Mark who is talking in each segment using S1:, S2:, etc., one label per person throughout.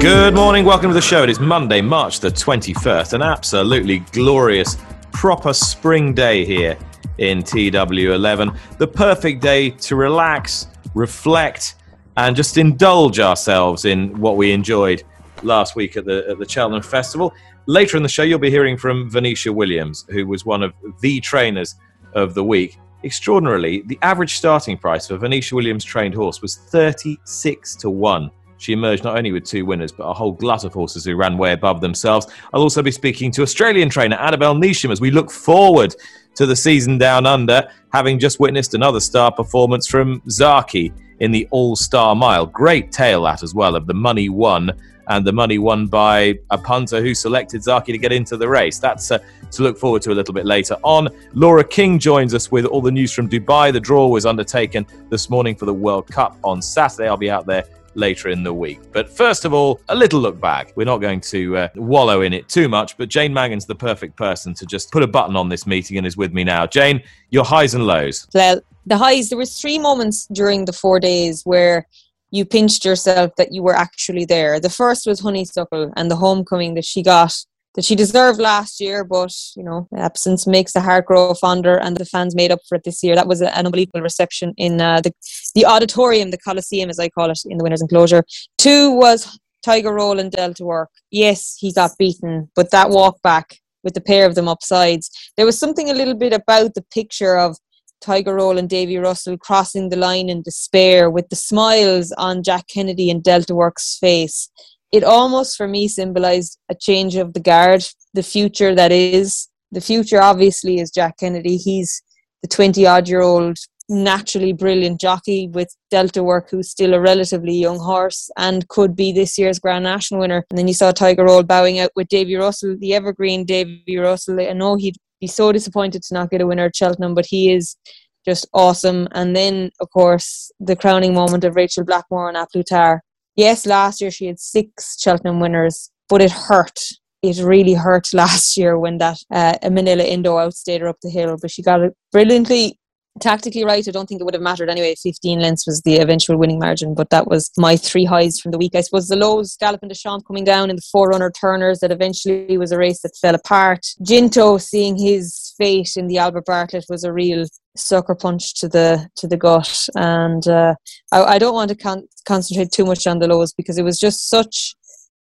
S1: Good morning, welcome to the show. It is Monday, March the 21st, an absolutely glorious, proper spring day here in TW11. The perfect day to relax, reflect, and just indulge ourselves in what we enjoyed last week at the, at the Cheltenham Festival. Later in the show, you'll be hearing from Venetia Williams, who was one of the trainers of the week. Extraordinarily, the average starting price for Venetia Williams' trained horse was 36 to 1 she emerged not only with two winners, but a whole glut of horses who ran way above themselves. I'll also be speaking to Australian trainer Annabel Neasham as we look forward to the season down under, having just witnessed another star performance from Zaaki in the All Star Mile. Great tale that as well of the money won and the money won by a punter who selected Zaaki to get into the race. That's uh, to look forward to a little bit later on. Laura King joins us with all the news from Dubai. The draw was undertaken this morning for the World Cup on Saturday. I'll be out there later in the week. But first of all, a little look back. We're not going to uh, wallow in it too much, but Jane Mangan's the perfect person to just put a button on this meeting and is with me now. Jane, your highs and lows.
S2: Well, the highs, there was three moments during the four days where you pinched yourself that you were actually there. The first was Honeysuckle and the homecoming that she got that she deserved last year, but you know, absence makes the heart grow fonder, and the fans made up for it this year. That was an unbelievable reception in uh, the the auditorium, the Coliseum, as I call it, in the winners' enclosure. Two was Tiger Roll and Delta Work. Yes, he got beaten, but that walk back with the pair of them upsides, there was something a little bit about the picture of Tiger Roll and Davy Russell crossing the line in despair with the smiles on Jack Kennedy and Delta Work's face it almost for me symbolized a change of the guard, the future that is. The future obviously is Jack Kennedy. He's the 20 odd year old naturally brilliant jockey with Delta Work, who's still a relatively young horse and could be this year's Grand National winner. And then you saw Tiger Roll bowing out with Davy Russell, the evergreen Davy Russell. I know he'd be so disappointed to not get a winner at Cheltenham, but he is just awesome. And then, of course, the crowning moment of Rachel Blackmore and A Plus Tard yes, last year she had six Cheltenham winners, but it hurt. It really hurt last year when that uh, Minella Indo outstayed her up the hill, but she got it brilliantly tactically right. I don't think it would have mattered anyway. 15 lengths was the eventual winning margin, but that was my three highs from the week. I suppose the lows, Galopin Des Champs coming down in the forerunner turners, that eventually was a race that fell apart. Ginto seeing his fate in the Albert Bartlett was a real sucker punch to the to the gut, and uh, I, I, don't want to con- concentrate too much on the lows because it was just such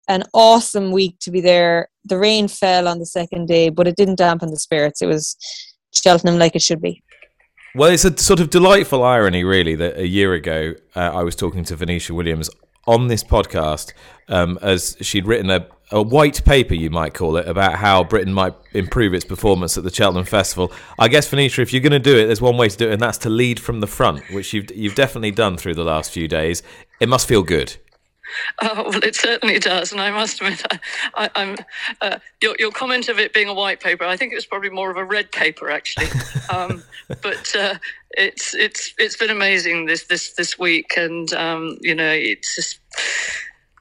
S2: an awesome week to be there. The rain fell on the second day, but it didn't dampen the spirits. It was Cheltenham like it should be.
S1: Well, it's a sort of delightful irony, really, that a year ago uh, I was talking to Venetia Williams on this podcast um, as she'd written a, a white paper, you might call it, about how Britain might improve its performance at the Cheltenham Festival. I guess, Venetia, if you're going to do it, there's one way to do it, and that's to lead from the front, which you've, you've definitely done through the last few days. It must feel good.
S3: Oh, well, it certainly does, and I must admit, I, am uh, your, your comment of it being a white paper. I think it was probably more of a red paper, actually. Um, but uh, it's it's it's been amazing this this this week, and um, you know, it's just,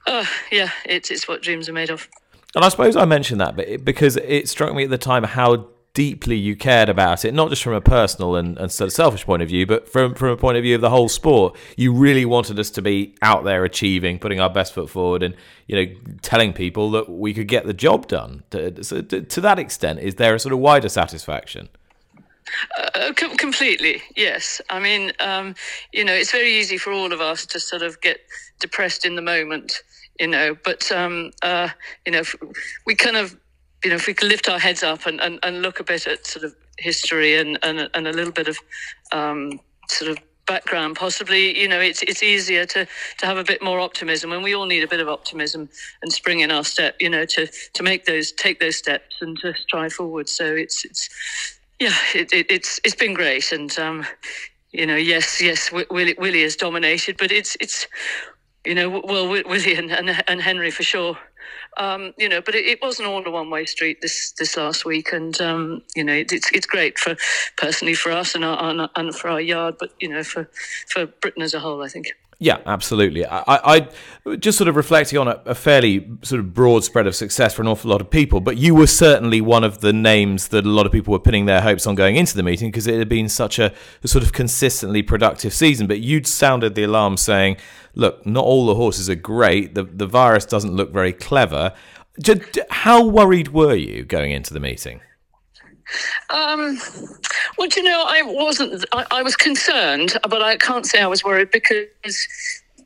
S3: uh, yeah, it's it's what dreams are made of.
S1: And I suppose I mentioned that, but because it struck me at the time how deeply you cared about it, not just from a personal and, and sort of selfish point of view, but from, from a point of view of the whole sport. You really wanted us to be out there achieving, putting our best foot forward, and you know, telling people that we could get the job done. To, to, that extent, is there a sort of wider satisfaction?
S3: Uh, com- completely, yes. I mean, um, you know, it's very easy for all of us to sort of get depressed in the moment, you know, but, um, uh, you know, we kind of you know, if we could lift our heads up and, and, and look a bit at sort of history and, and, and a little bit of um, sort of background, possibly, you know, it's it's easier to to have a bit more optimism, and we all need a bit of optimism and spring in our step, you know, to to make those take those steps and to strive forward. So it's it's yeah, it, it, it's it's been great, and um, you know, yes, yes, Willie, Willie has dominated, but it's it's you know, well, Willie and, and, and Henry for sure. Um, you know, but it, it, wasn't all a one-way street this this last week, and um, you know, it's it's great for personally for us and our, and for our yard, but you know, for for Britain as a whole, I think.
S1: Yeah, absolutely. I, I just sort of reflecting on a, a, fairly sort of broad spread of success for an awful lot of people, but you were certainly one of the names that a lot of people were pinning their hopes on going into the meeting because it had been such a, a sort of consistently productive season. But you'd sounded the alarm saying, "Look, not all the horses are great. The the virus doesn't look very clever." How worried were you going into the meeting?
S3: Um, well, you know, I wasn't. I, I, was concerned, but I can't say I was worried because,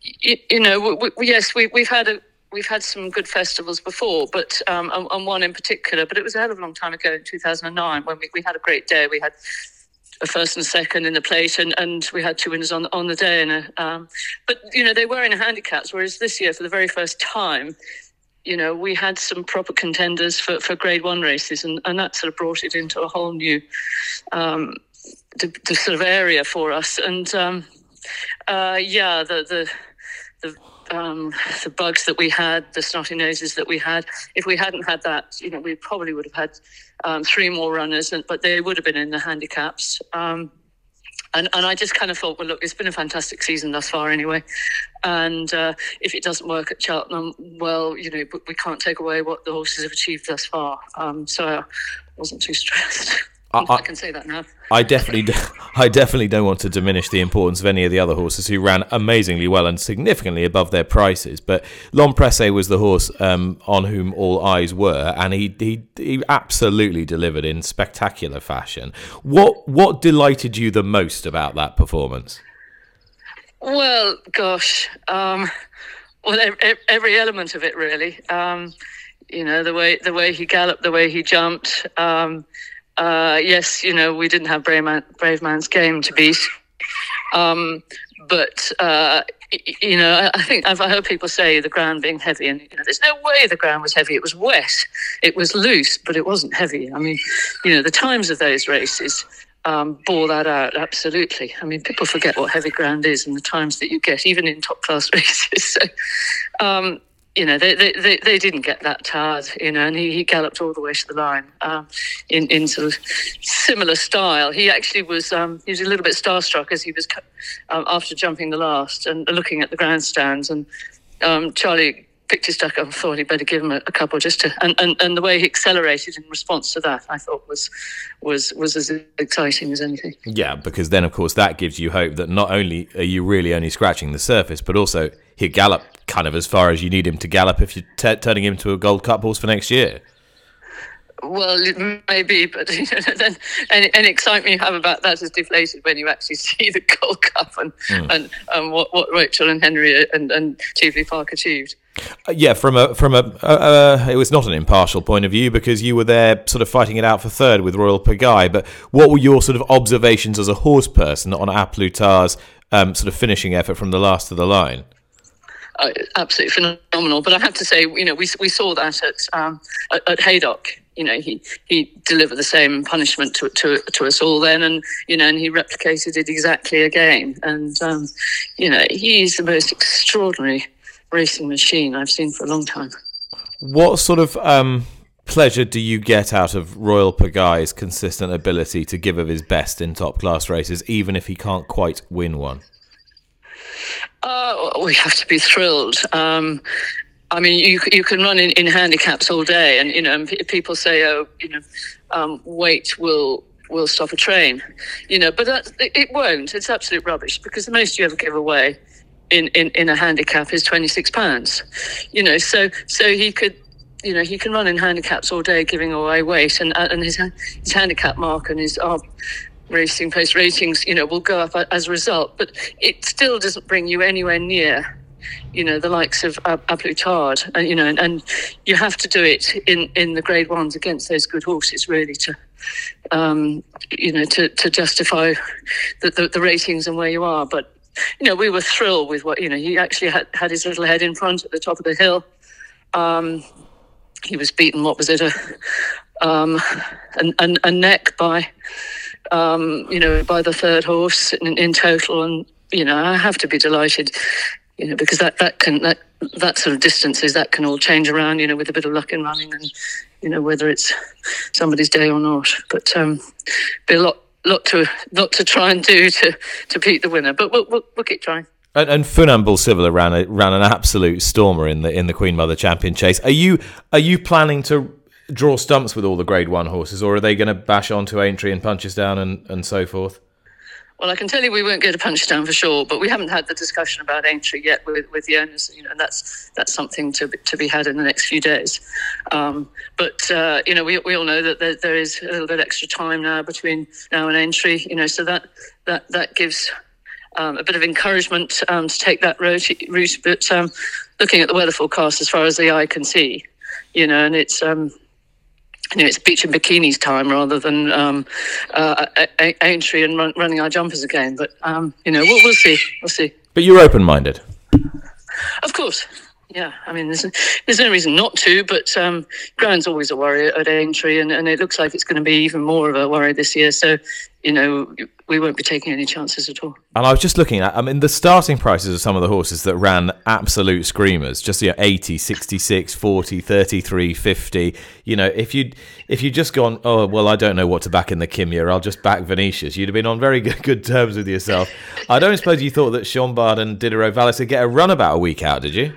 S3: you, you know, we, we, yes, we, we've had a we've had some good festivals before, but um, and, and, one in particular. But it was a hell of a long time ago in 2009 when we, we had a great day. We had a first and second in the plate, and, and we had two winners on on the day. And a, um, but you know they were in handicaps, whereas this year, for the very first time, you know, we had some proper contenders for, for grade one races, and, and that sort of brought it into a whole new um, the, the sort of area for us. And um, uh, yeah, the the the, um, the bugs that we had, the snotty noses that we had. If we hadn't had that, you know, we probably would have had um, three more runners, and, but they would have been in the handicaps. Um, and, and I just kind of thought, well, look, it's been a fantastic season thus far anyway. And uh, if it doesn't work at Cheltenham, well, you know, we can't take away what the horses have achieved thus far. Um, so I wasn't too stressed. I, I, can say that now.
S1: I definitely, I definitely don't want to diminish the importance of any of the other horses who ran amazingly well and significantly above their prices. But L'Homme Presse was the horse um, on whom all eyes were, and he, he he absolutely delivered in spectacular fashion. What what delighted you the most about that performance?
S3: Well, gosh, um, well, every, every, element of it really. Um, you know, the way the way he galloped, the way he jumped. Um, uh, yes, you know, we didn't have Brave, Man, Brave Man's game to beat. Um, but, uh, you know, I think I've heard people say the ground being heavy, and you know, there's no way the ground was heavy. It was wet, it was loose, but it wasn't heavy. I mean, you know, the times of those races um, bore that out absolutely. I mean, people forget what heavy ground is and the times that you get, even in top class races. So, um, you know, they, they, they, didn't get that tired, you know, and he, he galloped all the way to the line um, in, in sort of similar style. He actually was, um, he was a little bit starstruck as he was, um, after jumping the last and looking at the grandstands. And um, Charlie picked his duck up and thought he'd better give him a, a, couple just to, and, and, and the way he accelerated in response to that, I thought was, was, was as exciting as anything.
S1: Yeah, because then, of course, that gives you hope that not only are you really only scratching the surface, but also he'll gallop kind of as far as you need him to gallop if you're t- turning him to a Gold Cup horse for next year.
S3: Well, maybe, but you know, then any, any, excitement you have about that is deflated when you actually see the Gold Cup and mm. and, and what, what Rachel and Henry and, and Park achieved.
S1: Uh, yeah, from a from a uh, uh, it was not an impartial point of view because you were there, sort of fighting it out for third with Royal Pagaille. But what were your sort of observations as a horse person on A Plus Tard's um, sort of finishing effort from the last of the line?
S3: uh, absolutely phenomenal. But I have to say, you know, we we saw that at um, at, at Haydock. You know, he he delivered the same punishment to, to to us all then, and you know, and he replicated it exactly again. And um, you know, he's the most extraordinary racing machine I've seen for a long time.
S1: What sort of um, pleasure do you get out of Royal Pagaille's consistent ability to give of his best in top class races, even if he can't quite win one?
S3: Uh, we have to be thrilled. Um, I mean, you you can run in, in handicaps all day, and you know, and people say, oh, you know, um, weight will will stop a train, you know, but that, it won't. It's absolute rubbish because the most you ever give away in, in, in a handicap is twenty six pounds, you know. So so he could you know, he can run in handicaps all day, giving away weight, and and his his handicap mark and his uh, racing post ratings, you know, will go up as a result. But it still doesn't bring you anywhere near, you know, the likes of uh. And, you know, and, and, you have to do it in, in the grade ones against those good horses, really, to, um, you know, to, to justify the, the, the ratings and where you are. But, you know, we were thrilled with what, you know, he actually had, had his little head in front at the top of the hill. Um, he was beaten, what was it, a, um, a, a, a neck by um, you know, by the third horse in, in total. And, you know, I have to be delighted. You know, because that, that can that that sort of distances that can all change around, you know, with a bit of luck in running and you know whether it's somebody's day or not. But um, be a lot lot to lot to try and do to to beat the winner. But we'll we'll, we'll keep trying.
S1: And, and Funambule ran a, ran an absolute stormer in the in the Queen Mother Champion Chase. Are you are you planning to draw stumps with all the Grade One horses, or are they going to bash onto Aintree and Punchestown and and so forth?
S3: Well, I can tell you we won't get a Punchestown for sure, but we haven't had the discussion about entry yet with, with the owners. You know, and that's that's something to to be had in the next few days. Um, but uh, you know, we, we all know that there, there is a little bit extra time now between now and entry. You know, so that that that gives um, a bit of encouragement um, to take that route. route but um, looking at the weather forecast as far as the eye can see, you know, and it's um, you know, it's beach and bikinis time rather than um, uh, Aintree and run, running our jumpers again. But um, you know, we'll, we'll see. We'll see.
S1: But you're open-minded.
S3: Of course. Yeah, I mean, there's, there's no reason not to, but um, ground's always a worry at Aintree, and, and it looks like it's going to be even more of a worry this year. So, you know, we won't be taking any chances at all.
S1: And I was just looking at, I mean, the starting prices of some of the horses that ran absolute screamers, just you know, 80, 66, 40, 33, 50. You know, if you'd, if you'd just gone, oh, well, I don't know what to back in the Kim Muir, I'll just back Venetia's, you'd have been on very good, good terms with yourself. I don't suppose you thought that Chambard and Diderot Vallis would get a run about a week out, did you?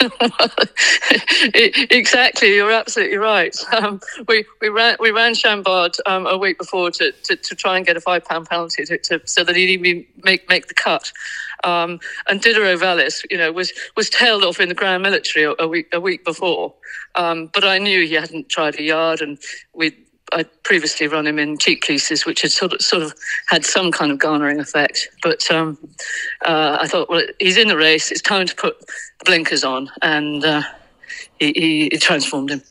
S3: exactly, you're absolutely right. Um, we we ran we ran Chambard um, a week before to, to, to, try and get a five pound penalty to, to, so that he'd even make make the cut. Um, and Diderot Vallis, you know, was was tailed off in the Grand Military a, a week a week before. Um, but I knew he hadn't tried a yard, and we I'd previously run him in cheek pieces, which had sort of sort of had some kind of garnering effect. But um, uh, I thought, well, he's in the race. It's time to put blinkers on, and uh, he, he, he, transformed him.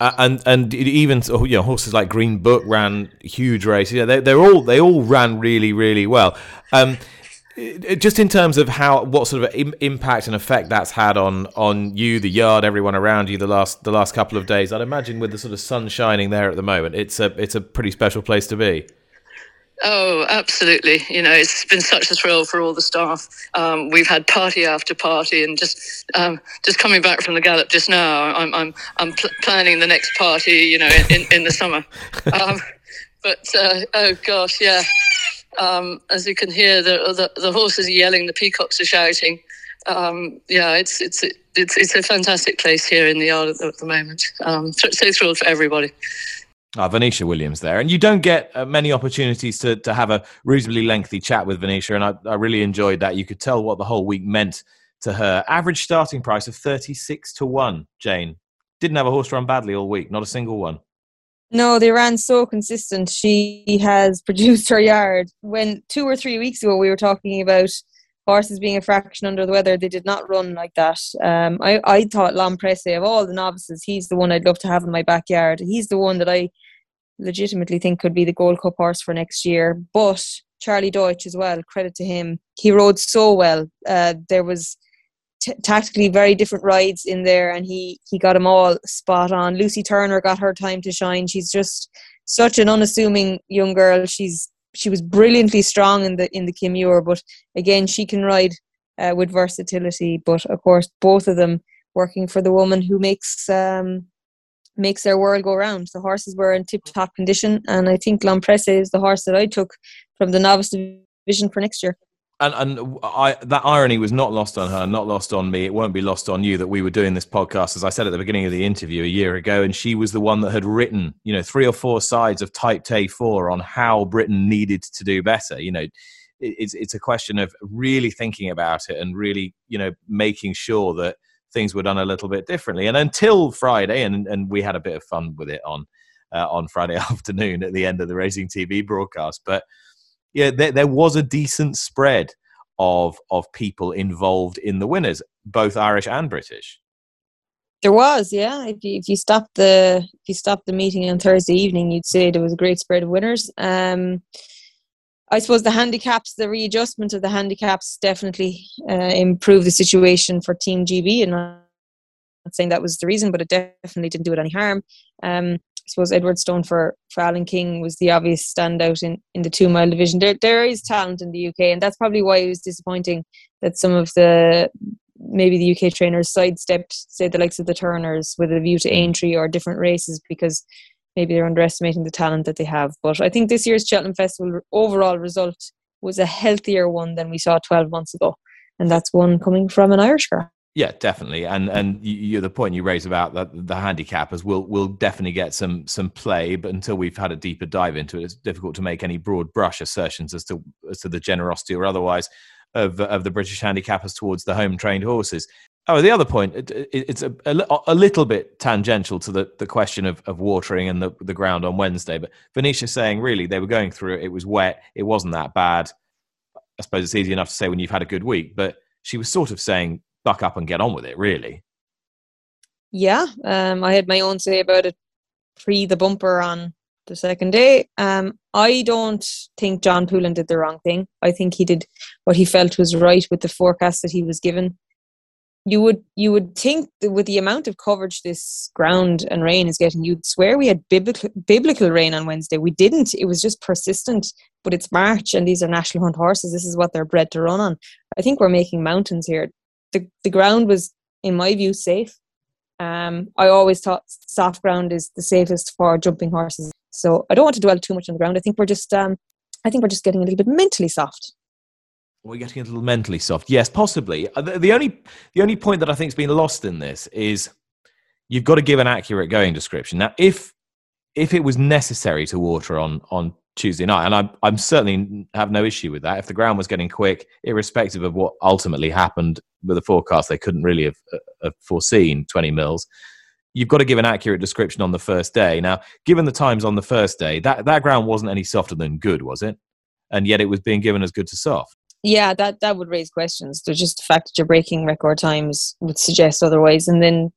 S1: Uh, and and even you know horses like Green Book ran huge races. Yeah, they, they're all they all ran really really well. Um, just in terms of how what sort of Im- impact and effect that's had on on you the yard everyone around you the last the last couple of days i'd imagine with the sort of sun shining there at the moment it's a it's a pretty special place to be
S3: Oh, absolutely. You know, it's been such a thrill for all the staff. Um, we've had party after party, and just um, just coming back from the gallop just now, I'm I'm I'm pl- planning the next party. You know, in, in the summer. Um, but uh, oh gosh, yeah. Um, as you can hear, the, the, the horses are yelling, the peacocks are shouting. Um, yeah, it's it's it's it's a fantastic place here in the yard at the, at the moment. Um, so thrilled for everybody.
S1: Ah, Venetia Williams there, and you don't get uh, many opportunities to to have a reasonably lengthy chat with Venetia, and I, I really enjoyed that. You could tell what the whole week meant to her. Average starting price of thirty six to one. Jane didn't have a horse run badly all week, not a single one.
S2: No, they ran so consistent. She has produced her yard. When two or three weeks ago we were talking about horses being a fraction under the weather, they did not run like that. Um, I, I thought L'Homme Presse of all the novices, he's the one I'd love to have in my backyard. He's the one that I legitimately think could be the Gold Cup horse for next year. But Charlie Deutsch as well, credit to him. He rode so well. Uh, there was tactically very different rides in there, and he he got them all spot on. Lucy Turner got her time to shine. She's just such an unassuming young girl. She's she was brilliantly strong in the in the Kim Muir, but again, she can ride uh, with versatility. But of course, both of them working for the woman who makes um, makes their world go round. The horses were in tip top condition, and I think L'Homme Presse is the horse that I took from the novice division for next year
S1: and and I, that irony was not lost on her, not lost on me. It won't be lost on you that we were doing this podcast, as I said at the beginning of the interview a year ago, and she was the one that had written, you know, three or four sides of Type Tay Four on how Britain needed to do better. You know, it's it's a question of really thinking about it and really, you know, making sure that things were done a little bit differently. And until Friday, and and we had a bit of fun with it on uh, on Friday afternoon at the end of the Racing TV broadcast, but yeah, there, there was a decent spread of of people involved in the winners, both Irish and British.
S2: There was, yeah. If you if you stop the if you stop the meeting on Thursday evening, you'd say there was a great spread of winners. Um, I suppose the handicaps, the readjustment of the handicaps, definitely uh, improved the situation for Team GB, and saying that was the reason, but it definitely didn't do it any harm. Um, I suppose Edwardstone for, for Alan King was the obvious standout in, in the two mile division. There there is talent in the UK, and that's probably why it was disappointing that some of the maybe the UK trainers sidestepped, say the likes of the Turners with a view to Aintree or different races because maybe they're underestimating the talent that they have. But I think this year's Cheltenham Festival overall result was a healthier one than we saw 12 months ago. And that's one coming from an Irish girl.
S1: Yeah, definitely, and and you, the point you raise about the, the handicappers will will definitely get some some play, but until we've had a deeper dive into it, it's difficult to make any broad brush assertions as to as to the generosity or otherwise of of the British handicappers towards the home trained horses. Oh, the other point, it, it, it's a, a, a, little bit tangential to the, the question of, of watering and the, the ground on Wednesday. But Venetia saying, really, they were going through it. It was wet. It wasn't that bad. I suppose it's easy enough to say when you've had a good week. But she was sort of saying, buck up and get on with it, really.
S2: Yeah. Um, I had my own say about it pre the bumper on the second day. Um, I don't think Jon Pullin did the wrong thing. I think he did what he felt was right with the forecast that he was given you would you would think with the amount of coverage this ground and rain is getting, you'd swear we had biblical biblical rain on Wednesday. We didn't. It was just persistent. But it's March, and these are national hunt horses. This is what they're bred to run on. I think we're making mountains here. The the ground was, in my view, safe. Um, I always thought soft ground is the safest for jumping horses. So I don't want to dwell too much on the ground. I think we're just um, I think we're just getting a little bit mentally soft
S1: we're getting a little mentally soft. Yes, possibly. Uh, the, the only the only point that I think has been lost in this is you've got to give an accurate going description. Now, if if it was necessary to water on on Tuesday night, and I'm I'm certainly have no issue with that. If the ground was getting quick, irrespective of what ultimately happened with the forecast, they couldn't really have, uh, have foreseen 20 mils. You've got to give an accurate description on the first day. Now, given the times on the first day, that that ground wasn't any softer than good, was it? And yet it was being given as good to soft
S2: yeah, that that would raise questions. There's just the fact that you're breaking record times would suggest otherwise. And then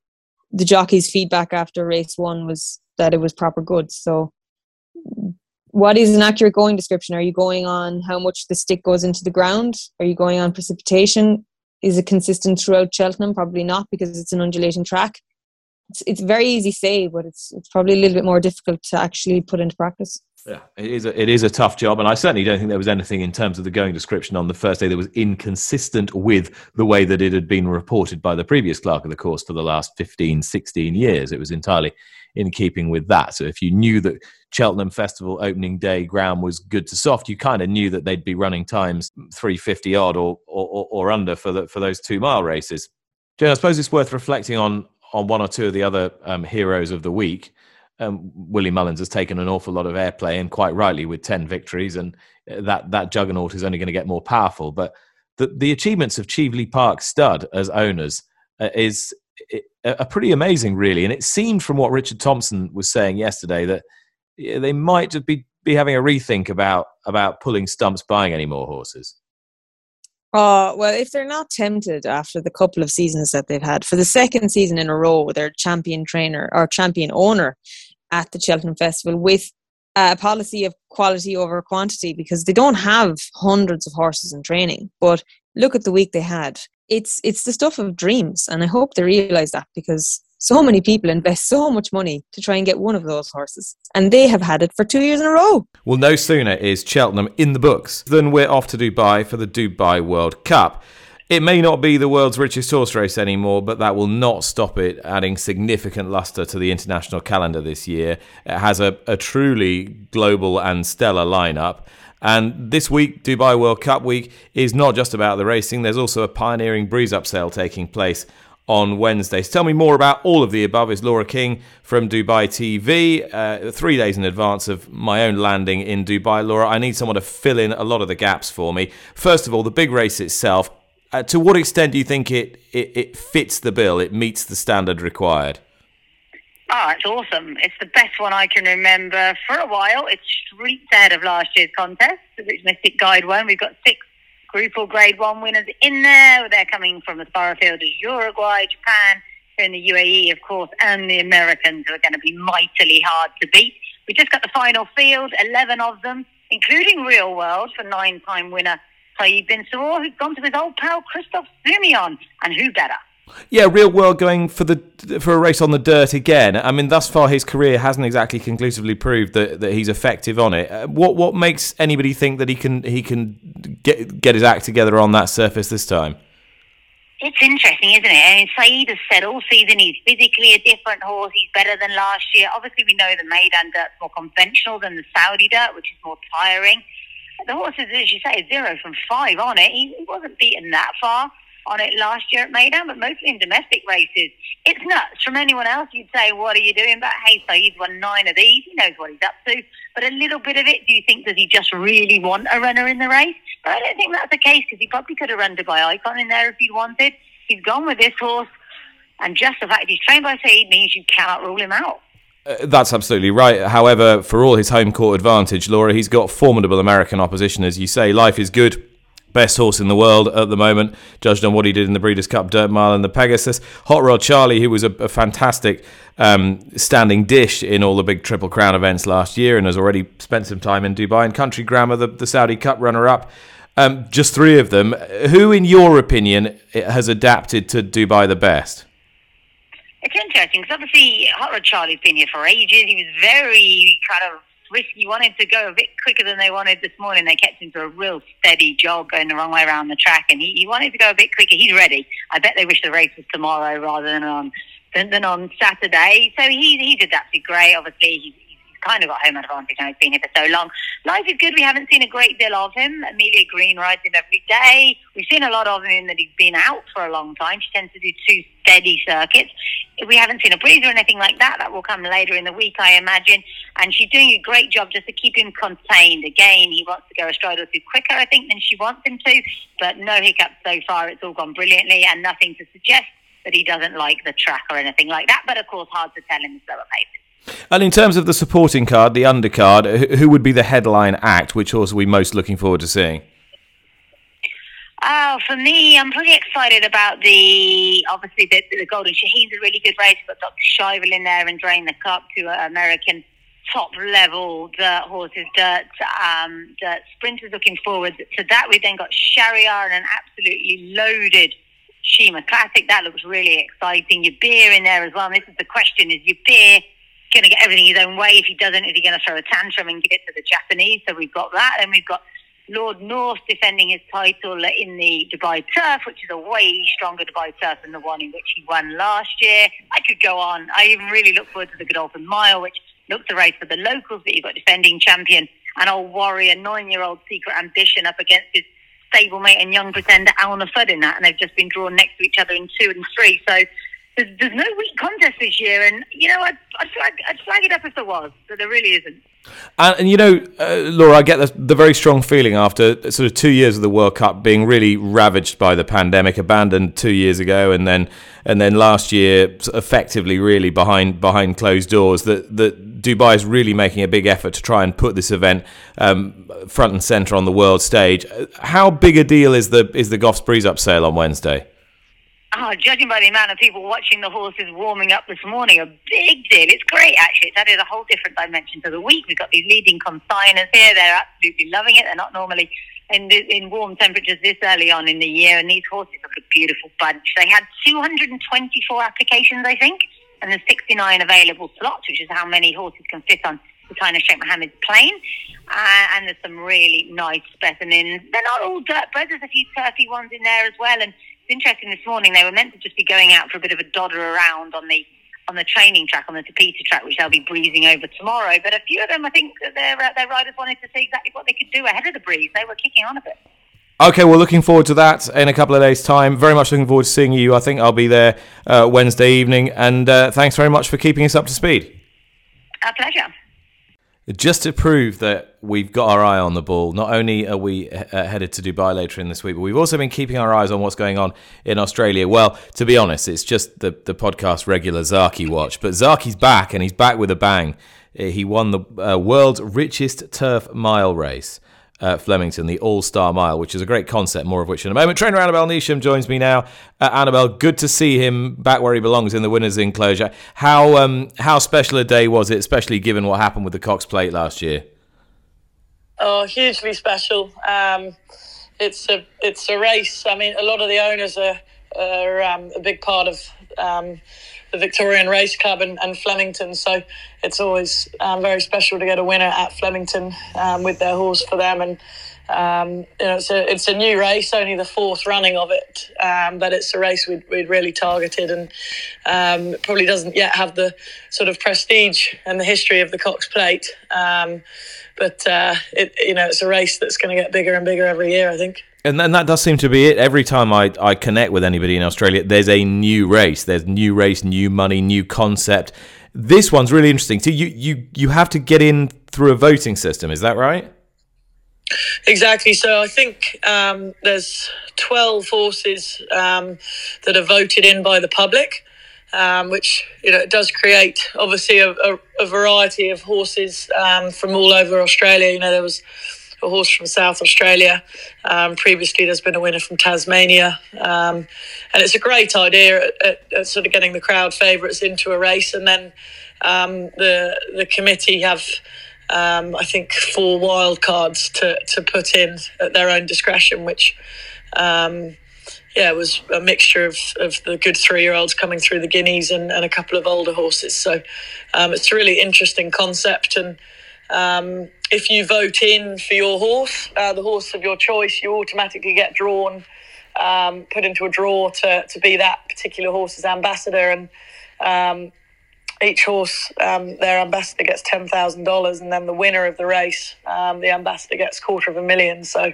S2: the jockey's feedback after race one was that it was proper good. So, what is an accurate going description? Are you going on how much the stick goes into the ground? Are you going on precipitation? Is it consistent throughout Cheltenham? Probably not because it's an undulating track. It's, it's very easy to say, but it's it's probably a little bit more difficult to actually put into practice.
S1: Yeah, it is. A, it is a tough job, and I certainly don't think there was anything in terms of the going description on the first day that was inconsistent with the way that it had been reported by the previous clerk of the course for the last 15, 16 years. It was entirely in keeping with that. So if you knew that Cheltenham Festival opening day ground was good to soft, you kind of knew that they'd be running times 350 odd or or, or under for the, for those two mile races. Jen, I suppose it's worth reflecting on on one or two of the other um, heroes of the week um, Willie Mullins has taken an awful lot of airplay, and quite rightly with ten victories, and uh, that that juggernaut is only going to get more powerful. But the the achievements of Cheveley Park Stud as owners uh, is are pretty amazing, really. And it seemed from what Richard Thompson was saying yesterday that they might just be be having a rethink about about pulling stumps, buying any more horses.
S2: Oh, well, if they're not tempted after the couple of seasons that they've had, for the second season in a row, with their champion trainer or champion owner at the Cheltenham Festival with a policy of quality over quantity because they don't have hundreds of horses in training. But look at the week they had. It's it's the stuff of dreams, and I hope they realise that because so many people invest so much money to try and get one of those horses, and they have had it for two years in a row.
S1: Well, no sooner is Cheltenham in the books than we're off to Dubai for the Dubai World Cup. It may not be the world's richest horse race anymore, but that will not stop it adding significant luster to the international calendar this year. It has a, a truly global and stellar lineup. And this week, Dubai World Cup week, is not just about the racing. There's also a pioneering breeze up sale taking place on Wednesday. So tell me more about all of the above is Laura King from Dubai TV. Uh, three days in advance of my own landing in Dubai, Laura, I need someone to fill in a lot of the gaps for me. First of all, the big race itself. Uh, to what extent do you think it, it, it fits the bill? It meets the standard required.
S4: Oh, it's awesome. It's the best one I can remember for a while. It's streets ahead of last year's contest, the Rich Mystic Guide one. We've got six Group or Grade 1 winners in there. They're coming from as far afield as Uruguay, Japan, in the UAE, of course, and the Americans who are going to be mightily hard to beat. We just got the final field, 11 of them, including Real World for nine-time winner Saeed Bin Suroor, who's gone to his old pal Christophe Soumillon. And who better?
S1: Yeah, real world going for the for a race on the dirt again. I mean, thus far his career hasn't exactly conclusively proved that, that he's effective on it. Uh, what what makes anybody think that he can he can get get his act together on that surface this time?
S4: It's interesting, isn't it? I mean, Saeed has said all season he's physically a different horse. He's better than last year. Obviously, we know the Meydan dirt's more conventional than the Saudi dirt, which is more tiring. The horse is, as you say, zero from five on it. He, he wasn't beaten that far on it last year at Meydan, but mostly in domestic races. It's nuts. From anyone else, you'd say, what are you doing? But hey, so he's won nine of these. He knows what he's up to. But a little bit of it, do you think, does he just really want a runner in the race? But I don't think that's the case because he probably could have run Dubai Icon in there if he'd wanted. He's gone with this horse. And just the fact he's trained by Saeed means you cannot rule him out.
S1: Uh, that's absolutely right. However, for all his home court advantage, Laura, he's got formidable American opposition, as you say. Life is good best horse in the world at the moment, judged on what he did in the Breeders' Cup Dirt Mile and the Pegasus. Hot Rod Charlie, who was a, a fantastic um, standing dish in all the big Triple Crown events last year and has already spent some time in Dubai. And Country Grammar, the, the Saudi Cup runner up. Um, just three of them. Who, in your opinion, has adapted to Dubai the best?
S4: It's interesting because obviously Hot Rod Charlie's been here for ages. He was very kind of risky, wanted to go a bit quicker than they wanted this morning. They kept him to a real steady jog going the wrong way around the track, and he, he wanted to go a bit quicker. He's ready. I bet they wish the race was tomorrow rather than on than, than on Saturday. So he, did that. great. Obviously, he's, kind of got home advantage now. He's been here for so long. Life is good. We haven't seen a great deal of him. Amelia Green rides him every day. We've seen a lot of him that he's been out for a long time. She tends to do two steady circuits. We haven't seen a breeze or anything like that. That will come later in the week, I imagine. And she's doing a great job just to keep him contained. Again, he wants to go a stride or two quicker, I think, than she wants him to. But no hiccups so far. It's all gone brilliantly and nothing to suggest that he doesn't like the track or anything like that. But of course, hard to tell in the slower paces.
S1: And in terms of the supporting card, the undercard, who would be the headline act? Which horse are we most looking forward to seeing?
S4: Oh, for me, I'm pretty excited about the obviously the, the Golden Shaheen's a really good race. Got Dr. Schivel in there and Drain the Cup, to American top level dirt horses, dirt, um, dirt sprinters looking forward to that. We've then got Shahryar and an absolutely loaded Sheema Classic. That looks really exciting. Yibir in there as well. And this is the question: Is Yibir going to get everything his own way. If he doesn't, is he going to throw a tantrum and give it to the Japanese? So we've got that. And we've got Lord North defending his title in the Dubai Turf, which is a way stronger Dubai Turf than the one in which he won last year. I could go on. I even really look forward to the Godolphin Mile, which looks a race for the locals, but you've got defending champion and old warrior, nine-year-old Secret Ambition up against his stablemate and young pretender Alna Fudd in that, and they've just been drawn next to each other in two and three. So there's, there's no weak contest this year, and you know I'd, I'd, flag, I'd flag it up if there was, but there really isn't.
S1: And, and you know, uh, Laura, I get the, the, very strong feeling after sort of two years of the World Cup being really ravaged by the pandemic, abandoned two years ago, and then and then last year effectively really behind behind closed doors. That that Dubai is really making a big effort to try and put this event um, front and center on the world stage. How big a deal is the is the Goffs Breeze up sale on Wednesday?
S4: Oh, judging by the amount of people watching the horses warming up this morning, a big deal. It's great, actually. It's added a whole different dimension to the week. We've got these leading consigners here. They're absolutely loving it. They're not normally in, the, in warm temperatures this early on in the year, and these horses look a beautiful bunch. They had 224 applications, I think, and there's 69 available slots, which is how many horses can fit on the Taina Sheikh Mohammed's plane. Uh, and there's some really nice specimens. They're not all dirt bred. There's a few turfy ones in there as well, and interesting this morning. They were meant to just be going out for a bit of a dodder around on the on the training track, on the Tapeta track, which they'll be breezing over tomorrow. But a few of them, I think, their uh, their riders wanted to see exactly what they could do ahead of the breeze. They were kicking on a bit.
S1: Okay, well, looking forward to that in a couple of days' time. Very much looking forward to seeing you. I think I'll be there uh, Wednesday evening. And uh, thanks very much for keeping us up to speed.
S4: A pleasure.
S1: Just to prove that we've got our eye on the ball, not only are we uh, headed to Dubai later in this week, but we've also been keeping our eyes on what's going on in Australia. Well, to be honest, it's just the, the podcast regular Zaaki watch. But Zaaki's back, and he's back with a bang. Uh, he won the uh, world's richest turf mile race uh, Flemington, the All Star Mile, which is a great concept, more of which in a moment. Trainer Annabel Neasham joins me now. Uh, Annabel, good to see him back where he belongs in the winner's enclosure. How, um, how special a day was it, especially given what happened with the Cox Plate last year?
S5: Oh, hugely special. Um, it's a it's a race. I mean, a lot of the owners are are um, a big part of um, the Victorian Race Club and, and Flemington. So it's always um, very special to get a winner at Flemington um, with their horse for them. And um, you know, it's a it's a new race, only the fourth running of it, um, but it's a race we'd, we'd really targeted, and um, probably doesn't yet have the sort of prestige and the history of the Cox Plate. But uh, it you know, it's a race that's going to get bigger and bigger every year. I think.
S1: And then that does seem to be it. Every time I, I connect with anybody in Australia, there's a new race. There's new race, new money, new concept. This one's really interesting. So you you you have to get in through a voting system. Is that right?
S5: Exactly. So I think um, there's 12 horses um, that are voted in by the public, um, which you know does create obviously a, a, a variety of horses um, from all over Australia. You know there was a horse from South Australia. Um, previously, there's been a winner from Tasmania, um, and it's a great idea at, at, at, sort of getting the crowd favourites into a race, and then the the committee have um, I think, four wild cards to, to put in at their own discretion, which, um, yeah, was a mixture of, of the good three year olds coming through the Guineas and, and a couple of older horses. So um, it's a really interesting concept. And um, if you vote in for your horse, uh, the horse of your choice, you automatically get drawn, um, put into a draw to, to be that particular horse's ambassador. And um, each horse, um, their ambassador gets ten thousand dollars, and then the winner of the race, um, the ambassador gets quarter of a million. So,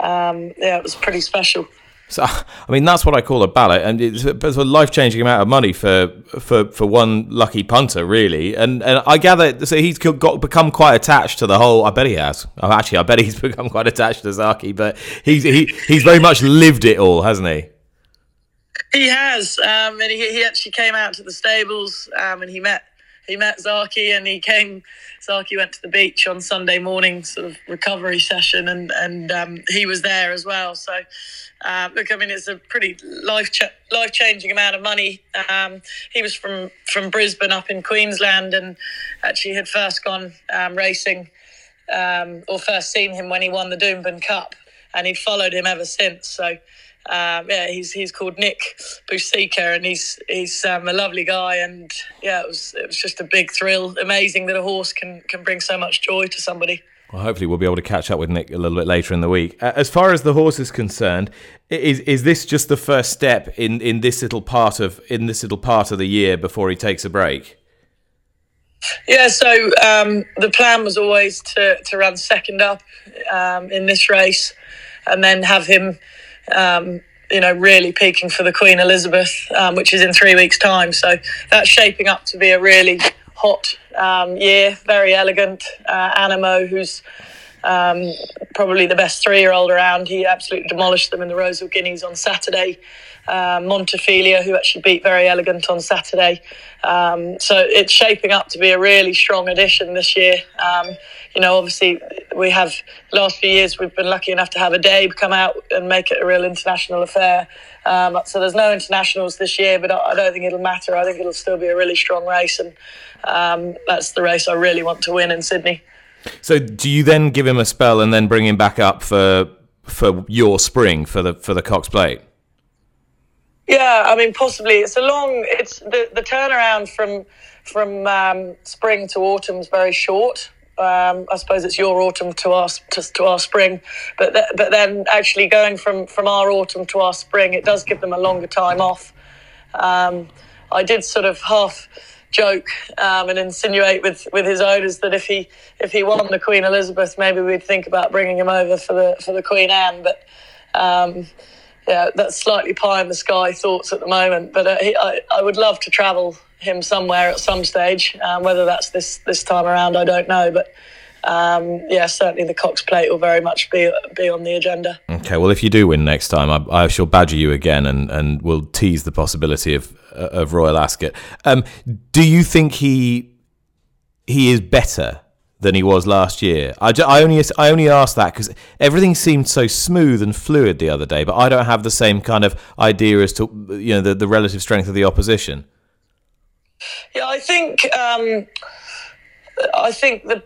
S5: yeah, it was pretty special.
S1: So, I mean, that's what I call a ballot, and it's a, it's a life-changing amount of money for, for, for one lucky punter, really. And and I gather so he's got become quite attached to the whole. I bet he has. Oh, actually, I bet he's become quite attached to Zaaki, but he's he, he's very much lived it all, hasn't he?
S5: He has, um, and he, he actually came out to the stables um, and he met he met Zaaki and he came. Zaaki went to the beach on Sunday morning, sort of recovery session, and and um, he was there as well. So, uh, look, I mean, it's a pretty life ch- life changing amount of money. Um, he was from from Brisbane up in Queensland, and actually had first gone um, racing um, or first seen him when he won the Doomben Cup, and he'd followed him ever since. So um, yeah, he's he's called Nick Boucica, and he's he's um, a lovely guy. And yeah, it was it was just a big thrill. Amazing that a horse can can bring so much joy to somebody.
S1: Well, hopefully we'll be able to catch up with Nick a little bit later in the week. Uh, as far as the horse is concerned, is is this just the first step in, in this little part of in this little part of the year before he takes a break?
S5: Yeah, so um, the plan was always to to run second up um, in this race, and then have him um, you know, really peaking for the Queen Elizabeth, um, which is in three weeks' time. So that's shaping up to be a really hot um, year, Verry Elegant. Uh, Anamoe, who's um, probably the best three year old around, he absolutely demolished them in the Rosehill Guineas on Saturday. Uh, Montefilia, who actually beat Verry Elegant on Saturday. Um, so it's shaping up to be a really strong addition this year. Um, you know, obviously, we have last few years we've been lucky enough to have a day come out and make it a real international affair. Um, so there's no internationals this year, but I don't think it'll matter. I think it'll still be a really strong race, and um, that's the race I really want to win in Sydney.
S1: So, do you then give him a spell and then bring him back up for for your spring for the for the Cox Plate?
S5: Yeah, I mean, possibly. It's a long. It's the the turnaround from from um, spring to autumn is very short. Um, I suppose it's your autumn to our to, to our spring, but th- but then actually going from from our autumn to our spring, it does give them a longer time off. Um, I did sort of half joke um, and insinuate with, with his owners that if he if he won the Queen Elizabeth, maybe we'd think about bringing him over for the for the Queen Anne, but. Um, yeah, that's slightly pie in the sky thoughts at the moment. But uh, he, I, I would love to travel him somewhere at some stage. Um, whether that's this this time around, I don't know. But um, yeah, certainly the Cox Plate will very much be be on the agenda.
S1: Okay, well, if you do win next time, I, I shall badger you again, and, and we'll tease the possibility of uh, of Royal Ascot. Um, do you think he he is better than he was last year. I, I only I only asked that because everything seemed so smooth and fluid the other day, but I don't have the same kind of idea as to you know the, the relative strength of the opposition.
S5: Yeah, I think um, I think that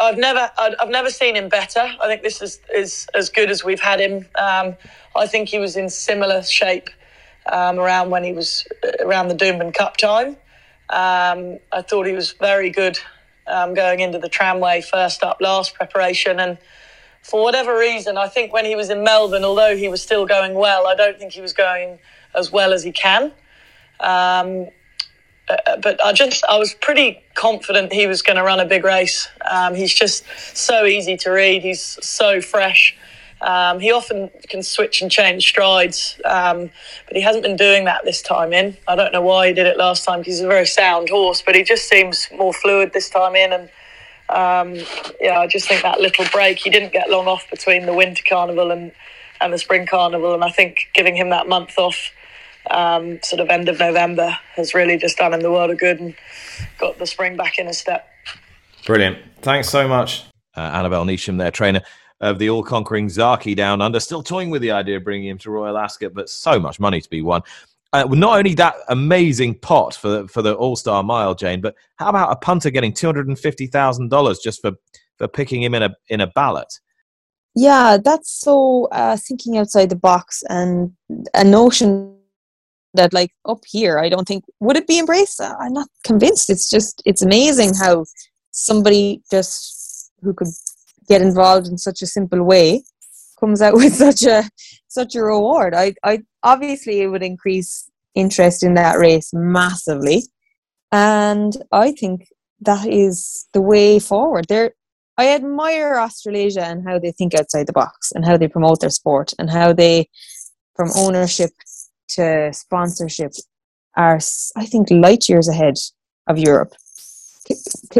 S5: I've never I've never seen him better. I think this is is as good as we've had him. Um, I think he was in similar shape um, around when he was uh, around the Doomben Cup time. Um, I thought he was very good um, going into the tramway first up last preparation. And for whatever reason, I think when he was in Melbourne, although he was still going well, I don't think he was going as well as he can. Um, uh, but I just I was pretty confident he was going to run a big race. Um, he's just so easy to read. He's so fresh. Um, he often can switch and change strides, um, but he hasn't been doing that this time in. I don't know why he did it last time because he's a very sound horse, but he just seems more fluid this time in. And um, yeah, I just think that little break, he didn't get long off between the winter carnival and, and the spring carnival. And I think giving him that month off, um, sort of end of November, has really just done him the world of good and got the spring back in his step.
S1: Brilliant. Thanks so much, uh, Annabel Neasham, their trainer of the all-conquering Zaaki Down Under, still toying with the idea of bringing him to Royal Ascot, but so much money to be won. Uh, not only that amazing pot for the, for the All Star Mile, Jane, but how about a punter getting two hundred and fifty thousand dollars just for for picking him in a in a ballot?
S2: Yeah, that's so uh, thinking outside the box and a notion that like up here, I don't think would it be embraced. I'm not convinced. It's just it's amazing how somebody just who could get involved in such a simple way comes out with such a such a reward. I I obviously it would increase interest in that race massively. And I think that is the way forward. There I admire Australasia and how they think outside the box and how they promote their sport and how they from ownership to sponsorship are I think light years ahead of Europe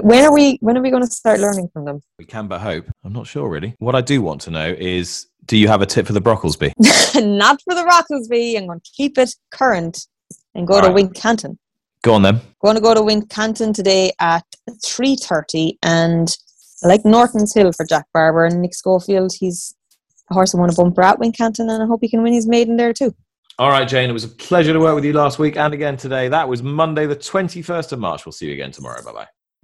S2: when are we when are we going to start learning from them
S1: we can but hope i'm not sure really what i do want to know is do you have a tip for the brocklesby
S2: not for the brocklesby i'm going to keep it current and go All to right. wincanton
S1: go on then
S2: going to go to wincanton today at 3.30 and I like norton's hill for jack barber and nick scholfield he's a horse i want to bumper at wincanton and i hope he can win his maiden there too
S1: all right, Jane, it was a pleasure to work with you last week and again today. That was Monday, the 21st of March. We'll see you again tomorrow. Bye bye.